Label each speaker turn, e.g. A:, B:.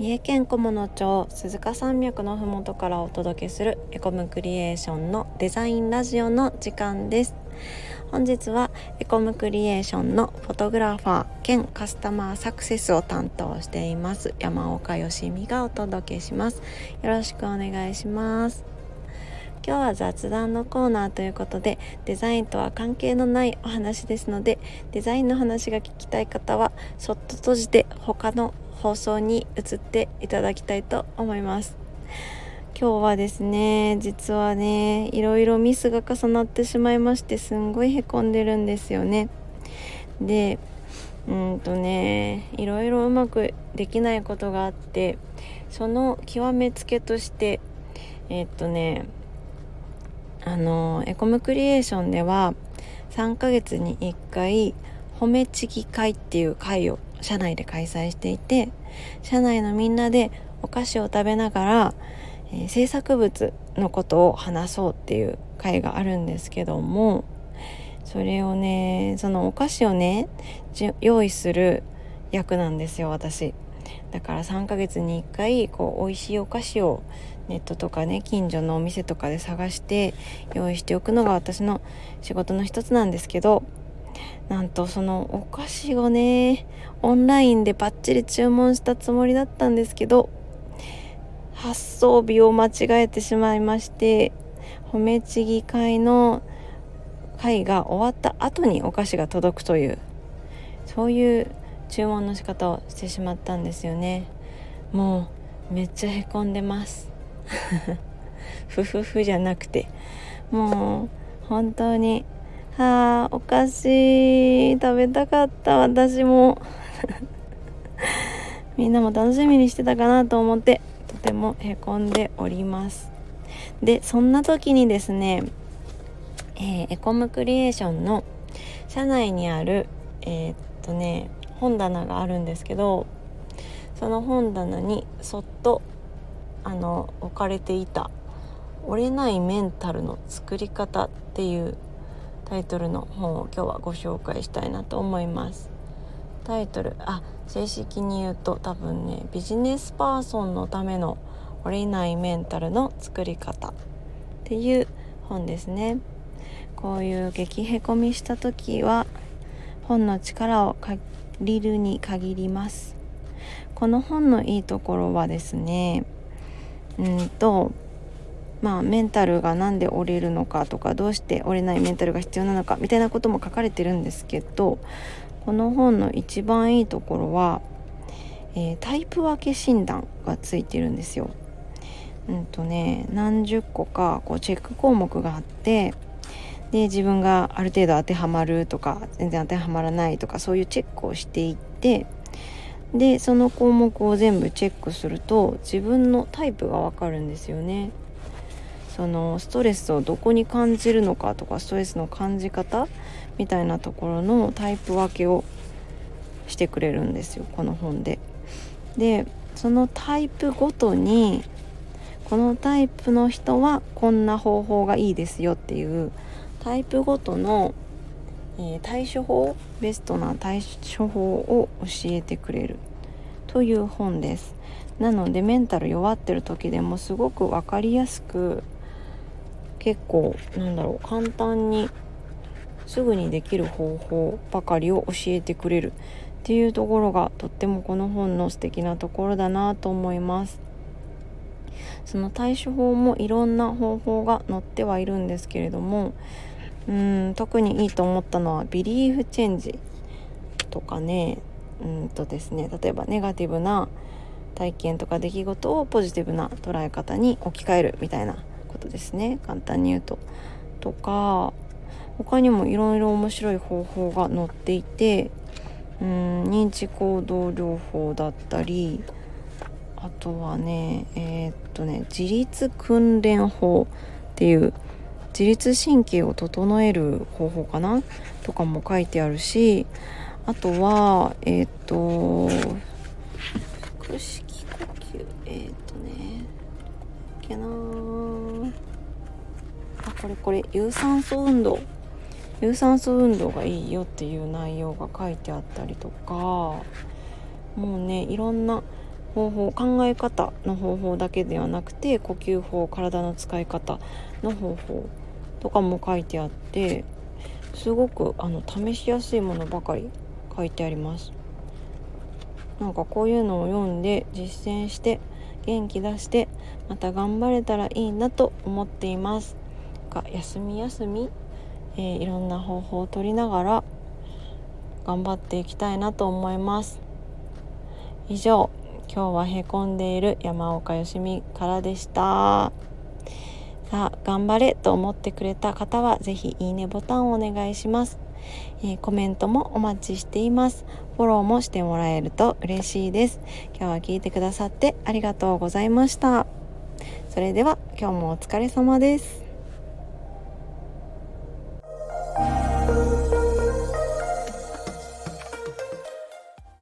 A: 三重県菰野町鈴鹿山脈のふもとからお届けするエコムクリエーションのデザインラジオの時間です。本日はエコムクリエーションのフォトグラファー兼カスタマーサクセスを担当しています山岡よしみがお届けします。よろしくお願いします。今日は雑談のコーナーということでデザインとは関係のないお話ですのでデザインの話が聞きたい方はそっと閉じて他の放送に移っていただきたいと思います。今日はですね実はねいろいろミスが重なってしまいましてすんごいへこんでるんですよね。でうんとねいろいろうまくできないことがあってその極めつけとしてえ、っとねあのエコムクリエーションでは3ヶ月に1回褒めちぎ会っていう会を社内で開催していて社内のみんなでお菓子を食べながら、えー、制作物のことを話そうっていう会があるんですけどもそれをねそのお菓子をね用意する役なんですよ私。だから3ヶ月に1回こう美味しいお菓子をネットとかね近所のお店とかで探して用意しておくのが私の仕事の一つなんですけどなんとそのお菓子をねオンラインでバッチリ注文したつもりだったんですけど発送日を間違えてしまいまして褒めちぎ会の会が終わった後にお菓子が届くというそういう注文の仕方をしてしまったんですよね。もうめっちゃへこんでます。ふふふじゃなくて。もう本当にあお菓子食べたかった。私も。みんなも楽しみにしてたかなと思ってとてもへこんでおります。でそんな時にですね、えー、エコムクリエーションの社内にあるえー、っとね本棚があるんですけどその本棚にそっとあの置かれていた「折れないメンタルの作り方」っていうタイトルの本を今日はご紹介したいなと思います。タイトルあ正式に言うと多分ねビジネスパーソンのための折れないメンタルの作り方っていう本ですね。こういう激へこみした時は本の力を借りるに限ります。この本のいいところはですねうんとまあメンタルが何で折れるのかとかどうして折れないメンタルが必要なのかみたいなことも書かれてるんですけどこの本の一番いいところは、えー、タイプ分け診断がついてるんですよ。うんとね何十個かこうチェック項目があってで自分がある程度当てはまるとか全然当てはまらないとかそういうチェックをしていってでその項目を全部チェックすると自分のタイプがわかるんですよね。そのストレスをどこに感じるのかとかストレスの感じ方みたいなところのタイプ分けをしてくれるんですよこの本で。でそのタイプごとにこのタイプの人はこんな方法がいいですよっていうタイプごとのえー、対処法ベストな対処法を教えてくれるという本ですなのでメンタル弱ってる時でもすごく分かりやすく結構なんだろう簡単にすぐにできる方法ばかりを教えてくれるっていうところがとってもこの本の素敵なところだなと思います。その対処法もいろんな方法が載ってはいるんですけれどもうん特にいいと思ったのはビリーフチェンジとかねうんとですね例えばネガティブな体験とか出来事をポジティブな捉え方に置き換えるみたいなことですね。簡単に言うと。とか他にもいろいろ面白い方法が載っていてうん認知行動療法だったりあとはねえー、っとね自律訓練法っていう自律神経を整える方法かな？とかも書いてあるしあとはえっ、と腹式呼吸。えっ、とねけな。これこれ有酸素運動。有酸素運動がいいよっていう内容が書いてあったりとかもうねいろんな方法考え方の方法だけではなくて呼吸法体の使い方の方法とかも書いてあってすごくあの試しやすいものばかり書いてあります。なんかこういうのを読んで実践して元気出してまた頑張れたらいいなと思っています。が休み休み、えー、いろんな方法を取りながら頑張っていきたいなと思います。以上今日はへこんでいる山岡よしみからでした。さあ頑張れと思ってくれた方は是非いいねボタンをお願いします、えー、コメントもお待ちしています。フォローもしてもらえると嬉しいです。今日は聞いてくださってありがとうございました。それでは今日もお疲れ様です。